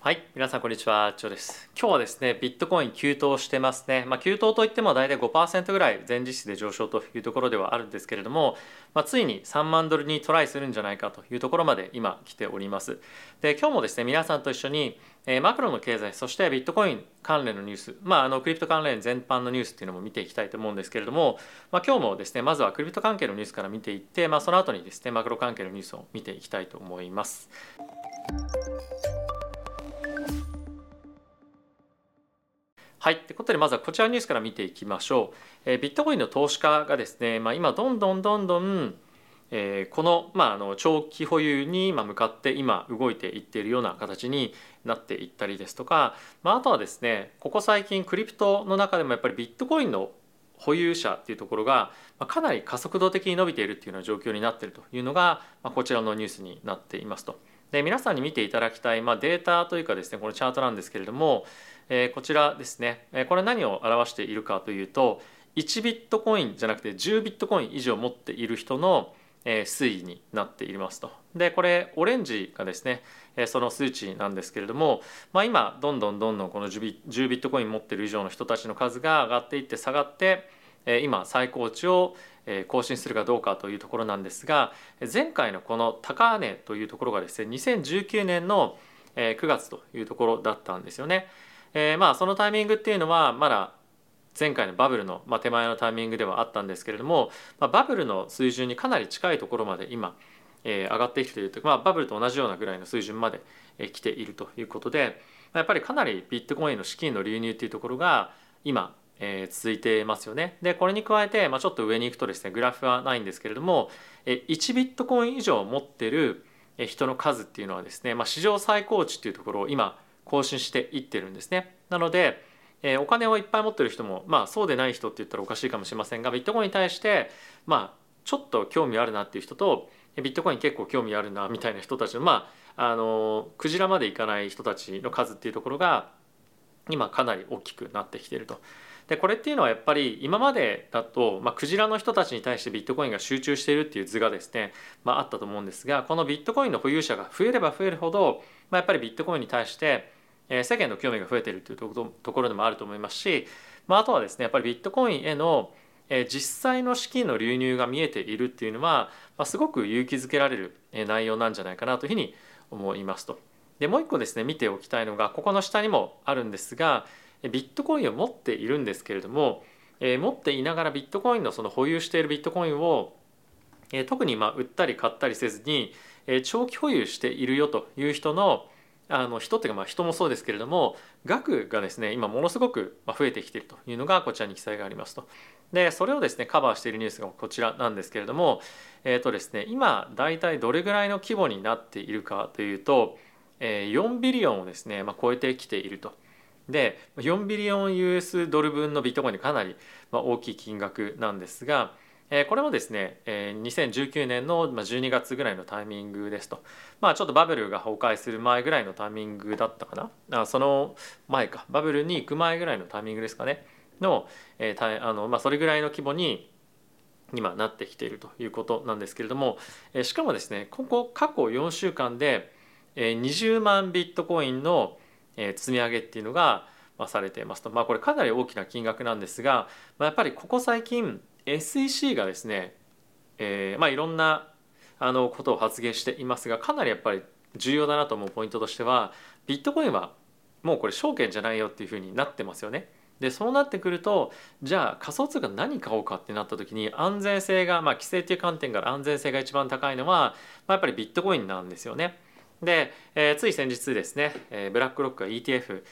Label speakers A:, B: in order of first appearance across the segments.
A: はい、皆さんこんにちは、チョです。今日はですね、ビットコイン急騰してますね。まあ、急騰といっても大体5%ぐらい前日比で上昇というところではあるんですけれども、まあ、ついに3万ドルにトライするんじゃないかというところまで今来ております。で、今日もですね、皆さんと一緒に、えマクロの経済、そしてビットコイン関連のニュース、まあ、あのクリプト関連全般のニュースっていうのも見ていきたいと思うんですけれども、まあ、今日もですね、まずはクリプト関係のニュースから見ていって、まあ、その後にですね、マクロ関係のニュースを見ていきたいと思います。はい、ということでまずはこちらのニュースから見ていきましょう。えービットコインの投資家がですね、まあ、今どんどんどんどん、えーこの,、まあ、あの長期保有に向かって今動いていっているような形になっていったりですとか、まあ、あとはですねここ最近クリプトの中でもやっぱりビットコインの保有者っていうところがかなり加速度的に伸びているっていうような状況になっているというのが、まあ、こちらのニュースになっていますと。で皆さんに見ていただきたい、まあ、データというかですねこのチャートなんですけれども、えーこちらですね、えーこれ何を表しているかというと1ビットコインじゃなくて10ビットコイン以上持っている人の、えー推移になっていますと。でこれオレンジがですね、えーその数値なんですけれども、まあ、今どんどんどんどんこの10ビ10ビットコイン持ってる以上の人たちの数が上がっていって下がって、えー今最高値を更新するかどうかというところなんですが前回のこの高値というところがですね2019年の9月というところだったんですよね。えーまあそのタイミングっていうのはまだ前回のバブルの、まあ、手前のタイミングではあったんですけれども、まあ、バブルの水準にかなり近いところまで今、えー上がってきているというか、まあ、バブルと同じようなぐらいの水準まで、えー来ているということでまあやっぱりかなりビットコインの資金の流入っていうところが今、えー続いてますよね。でこれに加えて、まあ、ちょっと上に行くとですねグラフはないんですけれども、えー1ビットコイン以上持ってる人の数っていうのはですね、まあ、史上最高値っていうところを今更新していってるんですね。なので、えーお金をいっぱい持ってる人もまあそうでない人って言ったらおかしいかもしれませんがビットコインに対してまあちょっと興味あるなっていう人とビットコイン結構興味あるなみたいな人たちのまああのクジラまでいかない人たちの数っていうところが今かなり大きくなってきてると。でこれっていうのはやっぱり今までだと、まあ、クジラの人たちに対してビットコインが集中しているっていう図がですね、まあ、あったと思うんですがこのビットコインの保有者が増えれば増えるほど、まあ、やっぱりビットコインに対して、え世間の興味が増えているというところでもあると思いますし、まあ、あとはですねやっぱりビットコインへの実際の資金の流入が見えているっていうのは、まあ、すごく勇気づけられる内容なんじゃないかなというふうに思いますと。でもう一個ですね見ておきたいのがここの下にもあるんですがビットコインを持っているんですけれども、え持っていながらビットコインのその保有しているビットコインを、え特にまあ売ったり買ったりせずに、え長期保有しているよという人のあの人っていうかまあ人もそうですけれども額がですね今ものすごく増えてきているというのがこちらに記載がありますと。でそれをですねカバーしているニュースがこちらなんですけれども、えーとですね、今大体どれぐらいの規模になっているかというと、えー4ビリオンをですね、まあ、超えてきていると。で4ビリオン US ドル分のビットコインでかなり大きい金額なんですが、えこれもですね、え2019年の12月ぐらいのタイミングですと。まあちょっとバブルが崩壊する前ぐらいのタイミングだったかな。あその前か。バブルに行く前ぐらいのタイミングですかね。の、えあのまあそれぐらいの規模に今なってきているということなんですけれども、えしかもですね、ここ過去4週間で、え20万ビットコインの、え積み上げっていうのが、まあ、されていますと。まあこれかなり大きな金額なんですが、まあ、やっぱりここ最近 SEC がですね、えーまあいろんなあのことを発言していますがかなりやっぱり重要だなと思うポイントとしてはビットコインはもうこれ証券じゃないよっていうふうになってますよね。でそうなってくるとじゃあ仮想通貨何買おうかってなった時に安全性が、まあ、規制っていう観点から安全性が一番高いのは、まあ、やっぱりビットコインなんですよね。で、えーつい先日ですね、えーブラックロックが ETF、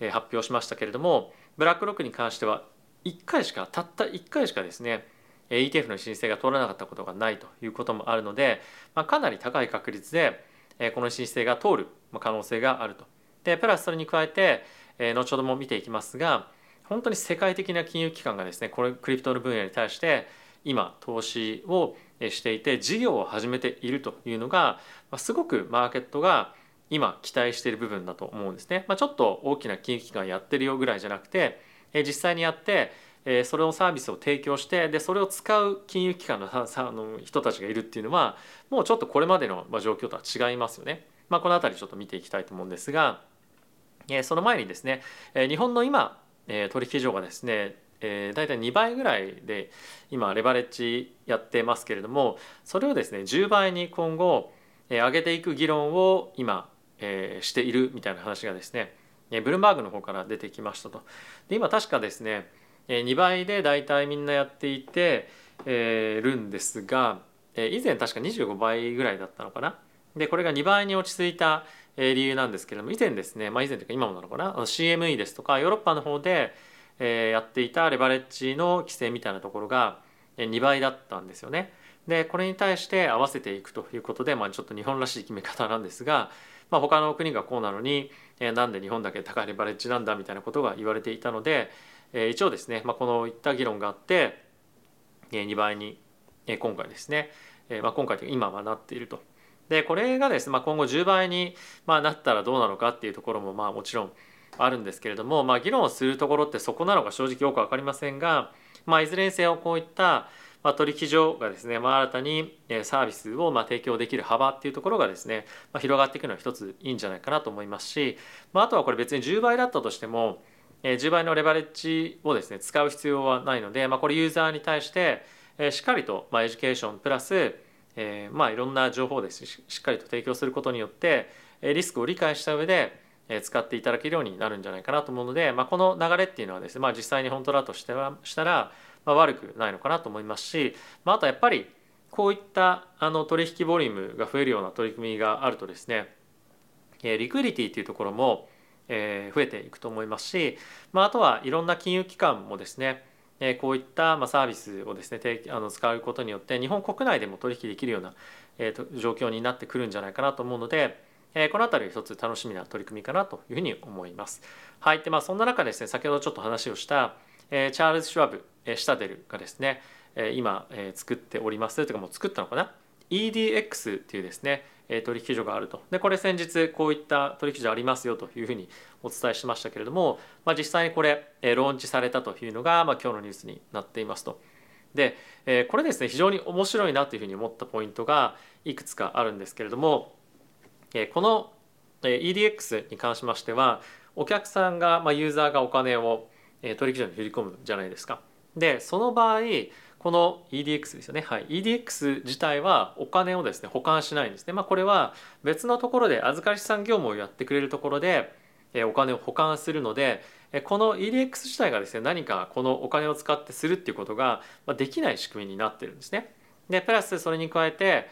A: えー発表しましたけれどもブラックロックに関しては1回しかたった1回しかですね ETF の申請が通らなかったことがないということもあるので、まあ、かなり高い確率で、この申請が通る可能性があると。でプラスそれに加えて、後ほども見ていきますが本当に世界的な金融機関がですねこれクリプトの分野に対して今投資をしていて事業を始めているというのが、すごくマーケットが今期待している部分だと思うんですね。まあ、ちょっと大きな金融機関やってるよぐらいじゃなくて、実際にやってそれをサービスを提供してでそれを使う金融機関の さの人たちがいるっていうのはもうちょっとこれまでの状況とは違いますよね。まあ、この辺りちょっと見ていきたいと思うんですがその前にですね日本の今取引所がですね大体2倍ぐらいで今レバレッジやってますけれどもそれをですね10倍に今後上げていく議論を今しているみたいな話がですねブルームバーグの方から出てきましたと。で今確かですね2倍で大体みんなやっていてるんですが以前確か25倍ぐらいだったのかな。でこれが2倍に落ち着いた理由なんですけれども以前ですね、まあ、以前というか今もなのかな CME ですとかヨーロッパの方でやっていたレバレッジの規制みたいなところが2倍だったんですよね。でこれに対して合わせていくということで、まあ、ちょっと日本らしい決め方なんですが、まあ、他の国がこうなのに、えー、なんで日本だけ高いレバレッジなんだみたいなことが言われていたので、えー、一応ですね、まあ、このいった議論があって、えー、2倍に、えー、今回ですね、えーまあ、今回というか今はなっていると。でこれがですね、まあ、今後10倍に、まあ、なったらどうなのかっていうところもまあもちろんあるんですけれども、まあ、議論をするところってそこなのか正直よく分かりませんが、まあ、いずれにせよこういったまあ、取引所がですね、まあ、新たにサービスをまあ提供できる幅っていうところがですね、まあ、広がっていくのは一ついいんじゃないかなと思いますし、まあ、あとはこれ別に10倍だったとしても10倍のレバレッジをですね使う必要はないので、まあ、これユーザーに対してしっかりとまあ education プラスえー、まあいろんな情報をですしっかりと提供することによってリスクを理解した上で使っていただけるようになるんじゃないかなと思うので、まあ、この流れっていうのはですね、まあ、実際に本当だとしてはしたら、まあ、悪くないのかなと思いますし、まあ、あとはやっぱりこういったあの取引ボリュームが増えるような取り組みがあるとですねえ liquidity っていうところもえ増えていくと思いますし、まあ、あとはいろんな金融機関もですねえこういったまサービスをですねあの使うことによって日本国内でも取引できるようなえ状況になってくるんじゃないかなと思うのでこの辺り一つ楽しみな取り組みかなというふうに思います。はいでまあ、そんな中ですね先ほどちょっと話をしたえチャールズ・シュワブシタデルがですね今作っておりますというかもう作ったのかな？EDX っていうですね取引所があるとでこれ先日こういった取引所ありますよというふうにお伝えしましたけれども、まあ、実際にこれローンチされたというのが、まあ、今日のニュースになっていますと。でこれですね非常に面白いなというふうに思ったポイントがいくつかあるんですけれどもこの EDX に関しましてはお客さんが、まあ、ユーザーがお金を取引所に振り込むじゃないですか。でその場合この EDX ですよね、はい、EDX 自体はお金をですね保管しないんですね、まあ、これは別のところで預かり資産業務をやってくれるところでお金を保管するのでこの EDX 自体がですね何かこのお金を使ってするっていうことができない仕組みになってるんですね。でプラスそれに加えて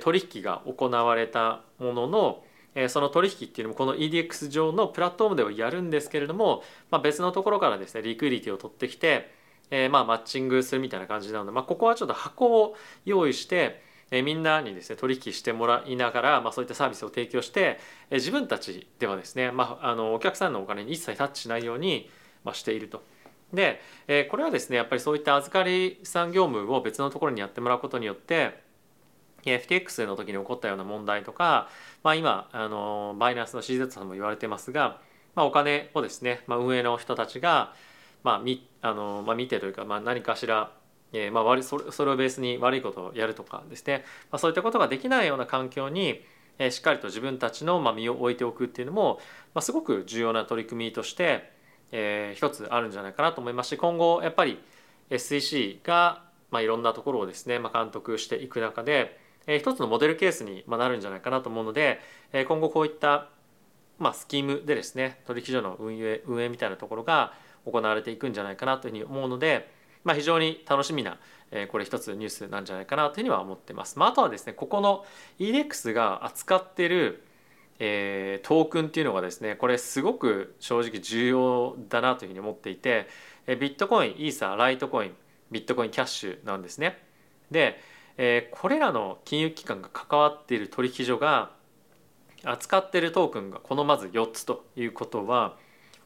A: 取引が行われたもののその取引っていうのもこの EDX 上のプラットフォームではやるんですけれども、まあ、別のところからですねリクイリティを取ってきて、えー、まあマッチングするみたいな感じなので、まあ、ここはちょっと箱を用意してえみんなにですね取引してもらいながら、まあ、そういったサービスを提供して、え自分たちではですね、まあ、あのお客さんのお金に一切タッチしないように、まあ、していると。で、えこれはですねやっぱりそういった預かり産業務を別のところにやってもらうことによって FTX の時に起こったような問題とか、まあ、今あのバイナンスの CZ さんも言われてますが、まあ、お金をですね、まあ、運営の人たちが、まあみあのまあ、見てというか、まあ、何かしらえー、まあ、悪それそれをベースに悪いことをやるとかですね、まあ、そういったことができないような環境に、えー、しっかりと自分たちの、まあ、身を置いておくっていうのも、まあ、すごく重要な取り組みとして、えー、一つあるんじゃないかなと思いますし今後やっぱり SEC が、まあ、いろんなところをですね、まあ、監督していく中で、えー、一つのモデルケースになるんじゃないかなと思うので、えー、今後こういった、まあ、スキームでですね取引所の運営運営みたいなところが行われていくんじゃないかなというふうに思うので、まあ、非常に楽しみな、えー、これ一つニュースなんじゃないかなというふうには思ってます。まあ、あとはですねここの EDX が扱ってるえー、トークンっていうのがですねこれすごく正直重要だなというふうに思っていて、えビットコインイーサライトコインビットコインキャッシュなんですね。で、えー、これらの金融機関が関わっている取引所が扱っているトークンがこのまず4つということは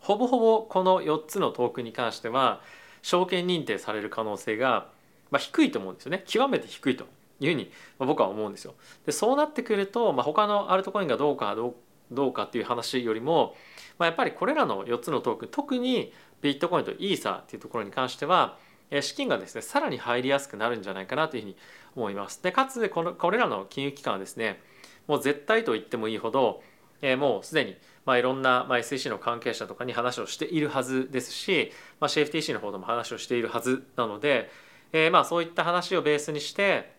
A: ほぼほぼこの4つのトークンに関しては証券認定される可能性が、まあ、低いと思うんですよね極めて低いというふうに僕は思うんですよ。でそうなってくると、まあ、他のアルトコインがどうかどうどうかっていう話よりも、まあ、やっぱりこれらの4つのトークン特にビットコインとイーサーっていうところに関しては資金がですねさらに入りやすくなるんじゃないかなというふうに思います。でかつこのこれらの金融機関はですねもう絶対と言ってもいいほど、えー、もうすでにまあ、いろんな、まあ、SEC の関係者とかに話をしているはずですし、まあ、CFTC の方でも話をしているはずなので、えー、まあそういった話をベースにして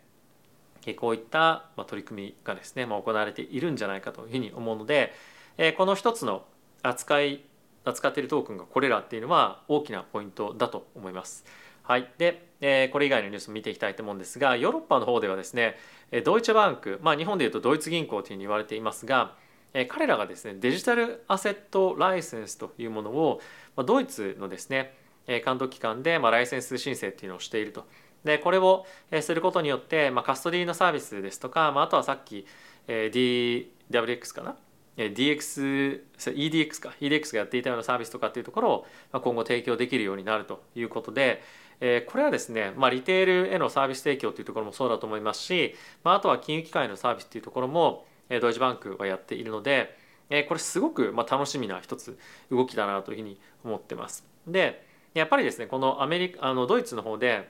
A: こういった取り組みがですね、まあ、行われているんじゃないかというふうに思うので、えー、この一つの扱い扱っているトークンがこれらっていうのは大きなポイントだと思います。はい、で、えー、これ以外のニュースを見ていきたいと思うんですがヨーロッパの方ではですねドイツバンク、まあ、日本でいうとドイツ銀行というふうに言われていますが、彼らがですねデジタルアセットライセンスというものを、ま、ドイツのですね監督機関で、ま、ライセンス申請っていうのをしていると。でこれをすることによって、まあ、カストリーのサービスですとか、まあ、あとはさっき、え、DWX かな？DX、EDX か？EDX がやっていたようなサービスとかっていうところを今後提供できるようになるということで、これはですね、まあ、リテールへのサービス提供というところもそうだと思いますし、まあ、あとは金融機関へのサービスというところもドイツバンクはやっているので、えこれすごくま楽しみな一つ動きだなというふうに思ってます。でやっぱりですねこのアメリカあのドイツの方で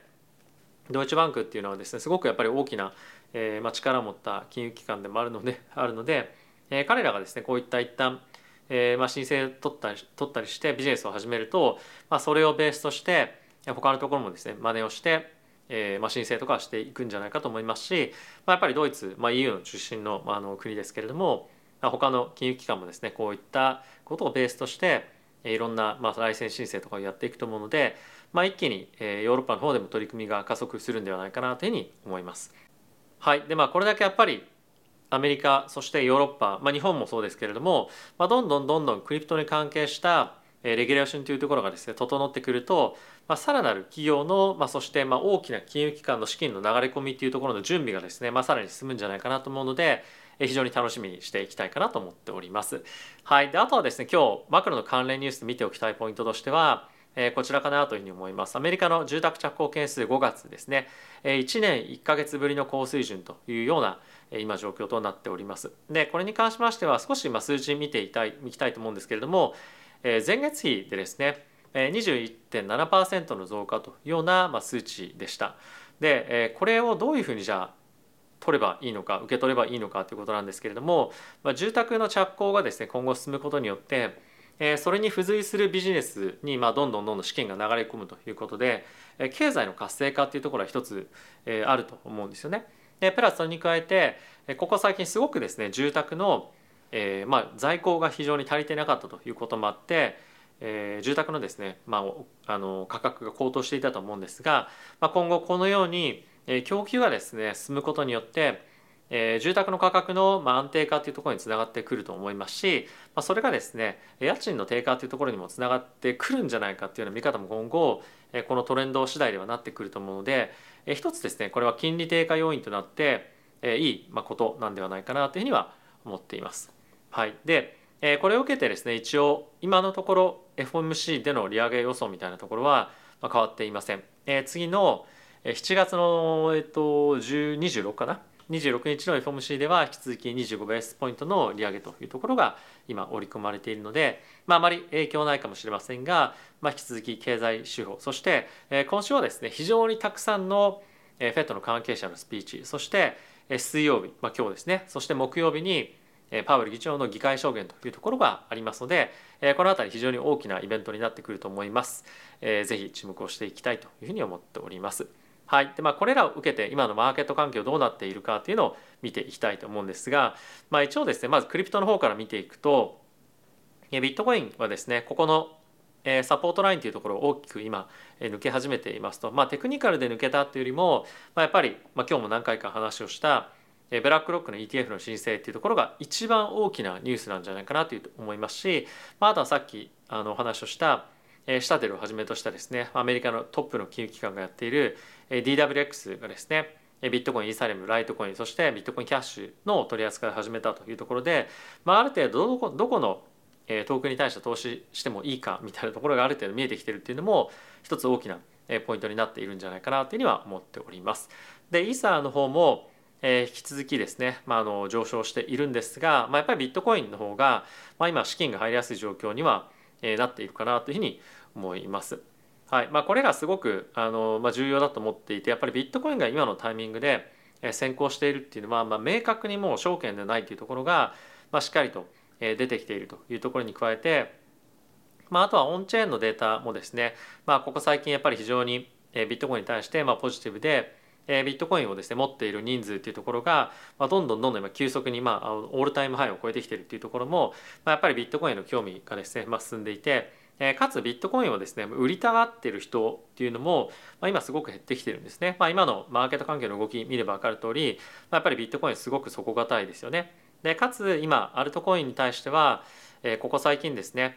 A: ドイツバンクっていうのはですねすごくやっぱり大きな、えーまあ、力を持った金融機関でもあるので あるので、えー、彼らがですねこういった一旦、えーまあ、申請取ったり取ったりしてビジネスを始めると、まあ、それをベースとして他のところもですね真似をして、えーまあ、申請とかしていくんじゃないかと思いますし、まあ、やっぱりドイツ、まあ、EU の中心の,、まあ、あの国ですけれども他の金融機関もですねこういったことをベースとしていろんな、まあ、ライセンス申請とかをやっていくと思うので、まあ、一気に、えー、ヨーロッパの方でも取り組みが加速するんではないかなというふうに思います。はいでまあ、これだけやっぱりアメリカそしてヨーロッパ、まあ、日本もそうですけれども、まあ、どんどんどんどんクリプトに関係したレギュレーションというところがですね整ってくると、まあ、さらなる企業の、まあ、そしてまあ大きな金融機関の資金の流れ込みというところの準備がですね、まあ、さらに進むんじゃないかなと思うので非常に楽しみにしていきたいかなと思っております。はい、であとはですね今日マクロの関連ニュースで見ておきたいポイントとしてはえこちらかなというふうに思います。アメリカの住宅着工件数5月ですね、え1年1ヶ月ぶりの高水準というような今状況となっております。で、これに関しましては少し今数字見ていたいいきたいと思うんですけれども、え前月比でですね、21.7%の増加というような数値でした。で、これをどういうふうにじゃあ取ればいいのか受け取ればいいのかということなんですけれども、まあ、住宅の着工がですね今後進むことによってそれに付随するビジネスにまあどんどんどんどん資金が流れ込むということで、経済の活性化っていうところは一つ、あると思うんですよね。でプラスそれに加えてここ最近すごくですね住宅の、えまあ、在庫が非常に足りてなかったということもあって、え住宅のですね、まあ、あの価格が高騰していたと思うんですが、まあ、今後このように供給がですね進むことによってえー、住宅の価格の、まあ、安定化というところにつながってくると思いますし、まあ、それがですね家賃の低下というところにもつながってくるんじゃないかというような見方も今後、えー、このトレンド次第ではなってくると思うので、えー、一つですねこれは金利低下要因となって、えー、いい、まあ、ことなんではないかなというふうには思っています。はい、で、えー、これを受けてですね一応今のところ FOMC での利上げ予想みたいなところは、変わっていません。えー、次の7月の、えっと、26かな？26日の FOMC では引き続き25ベースポイントの利上げというところが今織り込まれているので、まあ、あまり影響ないかもしれませんが、まあ、引き続き経済指標そして今週はですね非常にたくさんの FED の関係者のスピーチそして水曜日、まあ、今日ですね。そして木曜日にパウエル議長の議会証言というところがありますのでこの辺り非常に大きなイベントになってくると思います。ぜひ注目をしていきたいというふうに思っております。はいでまあ、これらを受けて今のマーケット環境どうなっているかっていうのを見ていきたいと思うんですが、まあ、一応ですねまずクリプトの方から見ていくとビットコインはですねここのサポートラインというところを大きく今抜け始めていますと、まあ、テクニカルで抜けたというよりも、まあ、やっぱり、まあ、今日も何回か話をしたブラックロックの ETF の申請っていうところが一番大きなニュースなんじゃないかなというと思いますし、まあ、あとはさっきあのお話をしたシタデルをはじめとしたですねアメリカのトップの金融機関がやっている DWX がですねビットコイン、イーサレム、ライトコイン、そしてビットコインキャッシュの取り扱いを始めたというところで、まあ、ある程度どこどこのトークに対して投資してもいいかみたいなところがある程度見えてきてるっていうのも一つ大きなポイントになっているんじゃないかなというふうには思っております。で、イーサーの方も引き続きですね、まあ、あの上昇しているんですが、まあ、やっぱりビットコインの方が、まあ、今資金が入りやすい状況にはなっているかなというふうに思います。はいまあ、これがすごくあの、まあ、重要だと思っていてやっぱりビットコインが今のタイミングで先行しているっていうのは、まあ、明確にもう証券でないというところが、まあ、しっかりと出てきているというところに加えて、まあ、あとはオンチェーンのデータもですね、まあ、ここ最近やっぱり非常にビットコインに対してまあポジティブでえビットコインをですね持っている人数っていうところが、まあ、どんどんどんどん今急速に、まあ、オールタイムハイを超えてきてるっていうところも、まあ、やっぱりビットコインの興味がですね、まあ、進んでいてえかつビットコインをですね売りたがってる人っていうのも、まあ、今すごく減ってきてるんですね、まあ、今のマーケット環境の動き見れば分かる通り、まあ、やっぱりビットコインすごく底堅いですよね。でかつ今アルトコインに対しては、えー、ここ最近ですね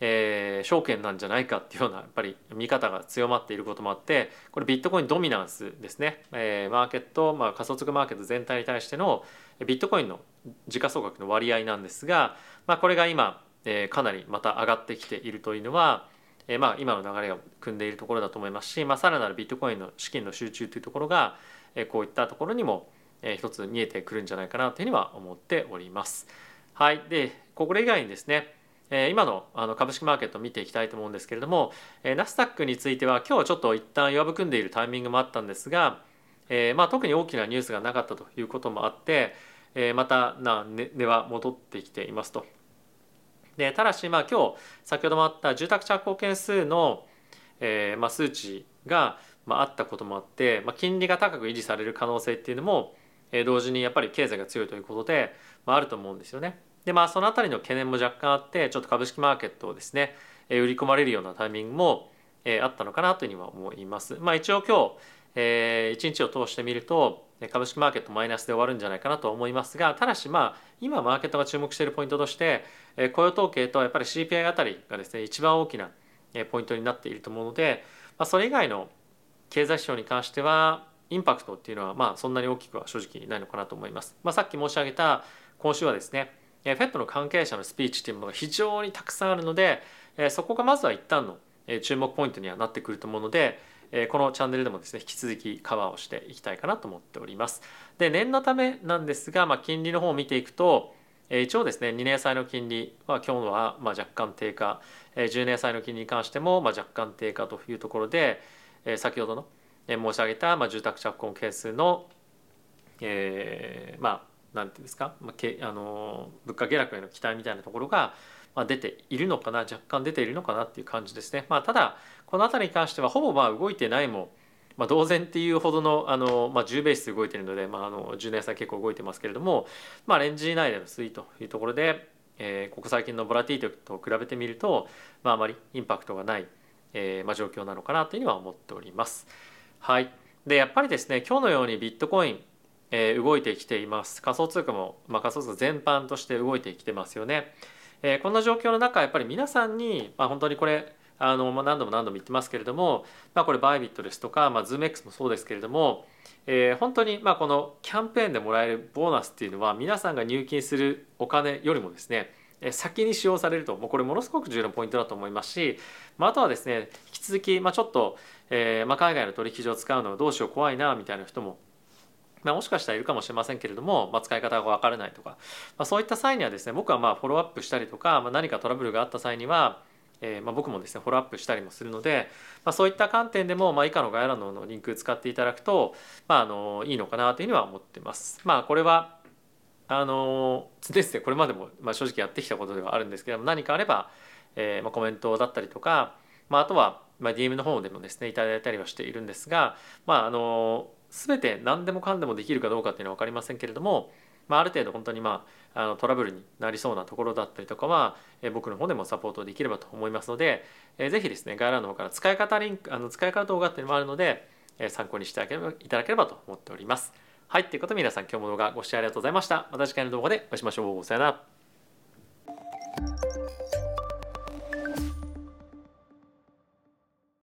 A: えー、証券なんじゃないかっていうようなやっぱり見方が強まっていることもあってこれビットコインドミナンスですね、えー、マーケット、まあ、仮想通貨マーケット全体に対してのビットコインの時価総額の割合なんですが、まあ、これが今えー、かなりまた上がってきているというのは、えー、まあ今の流れが組んでいるところだと思いますし、まあ、さらなるビットコインの資金の集中というところが、えー、こういったところにも、えー、一つ見えてくるんじゃないかなというふうには思っております。はい、でこれ以外にですねえ今のあの株式マーケットを見ていきたいと思うんですけれども、えナスダックについては今日はちょっと一旦弱含んでいるタイミングもあったんですが、えまあ、特に大きなニュースがなかったということもあって、えまたな値は戻ってきていますとでただしまあ今日先ほどもあった住宅着工件数の、え、まあ数値が、まあ、あったこともあって、まあ、金利が高く維持される可能性っていうのも、え、同時にやっぱり経済が強いということで、まあ、あると思うんですよね。でまあその辺りの懸念も若干あってちょっと株式マーケットをですね、売り込まれるようなタイミングも、あったのかなというふうには思います。まあ、一応今日、えー、1日を通してみると株式マーケットマイナスで終わるんじゃないかなと思いますがただしまあ今マーケットが注目しているポイントとしてえ雇用統計とやっぱり CPI あたりがですね一番大きなポイントになっていると思うので、まあ、それ以外の経済指標に関してはインパクトっていうのはまあそんなに大きくは正直ないのかなと思います。まあ、さっき申し上げた今週はですね FED の関係者のスピーチっていうものが非常にたくさんあるのでそこがまずは一旦の注目ポイントにはなってくると思うのでこのチャンネルでもですね引き続きカバーをしていきたいかなと思っております。で念のためなんですが、まあ、金利の方を見ていくと、一応ですね2年債の金利は今日はま若干低下、10年債の金利に関してもま若干低下というところで、先ほどの、申し上げたま住宅着工件数の、えー、まあ何て言うんですか、まあ、けあの物価下落への期待みたいなところが、まあ、出ているのかな？若干出ているのかなっていう感じですね。まあ、ただこの辺りに関してはほぼまあ動いてないもまあ、同然っていうほどのあの、まあ、10ベース動いてるので、まあ、あの10年債結構動いてますけれども、まあ、レンジ内での推移というところで、えー、ここ最近のボラティティと比べてみると、まあ、あまりインパクトがない、えーまあ、状況なのかなというには思っております。はい、でやっぱりですね今日のようにビットコイン、えー、動いてきています仮想通貨も、まあ、仮想通貨全般として動いてきてますよね。えー、こんな状況の中やっぱり皆さんに、まあ、本当にこれあの、ま、何度も何度も言ってますけれども、まあ、これバイビットですとか、まあ、ZoomX もそうですけれども、えー、本当にまあこのキャンペーンでもらえるボーナスっていうのは皆さんが入金するお金よりもですね先に使用されるともうこれものすごく重要なポイントだと思いますし、まあ、あとはですね引き続き、まあ、ちょっと、えーまあ、海外の取引所を使うのはどうしよう怖いなみたいな人もまあ、もしかしたらいるかもしれませんけれども、まあ、使い方が分からないとか、まあ、そういった際にはですね僕はまあフォローアップしたりとか、まあ、何かトラブルがあった際にはえーまあ、僕もですねフォローアップしたりもするので、まあ、そういった観点でも、まあ、以下の概要欄のリンク使っていただくと、まあ、あのいいのかなというふうには思ってます。まあ、これはあのですねこれまでも、まあ、正直やってきたことではあるんですけども何かあれば、えーまあ、コメントだったりとか、まあ、あとは、まあ、DM の方でもですねいただいたりはしているんですが、まあ、あの全て何でもかんでもできるかどうかっていうのは分かりませんけれども、まあ、ある程度本当にまああのトラブルになりそうなところだったりとかは、え僕の方でもサポートできればと思いますので、えー、ぜひですね概要欄の方から使い方リンクあの使い方動画っていうのもあるので、え参考にしていただければと思っております。はい、ということで皆さん今日も動画ご視聴ありがとうございました。また次回の動画でお会いしましょう。さよなら。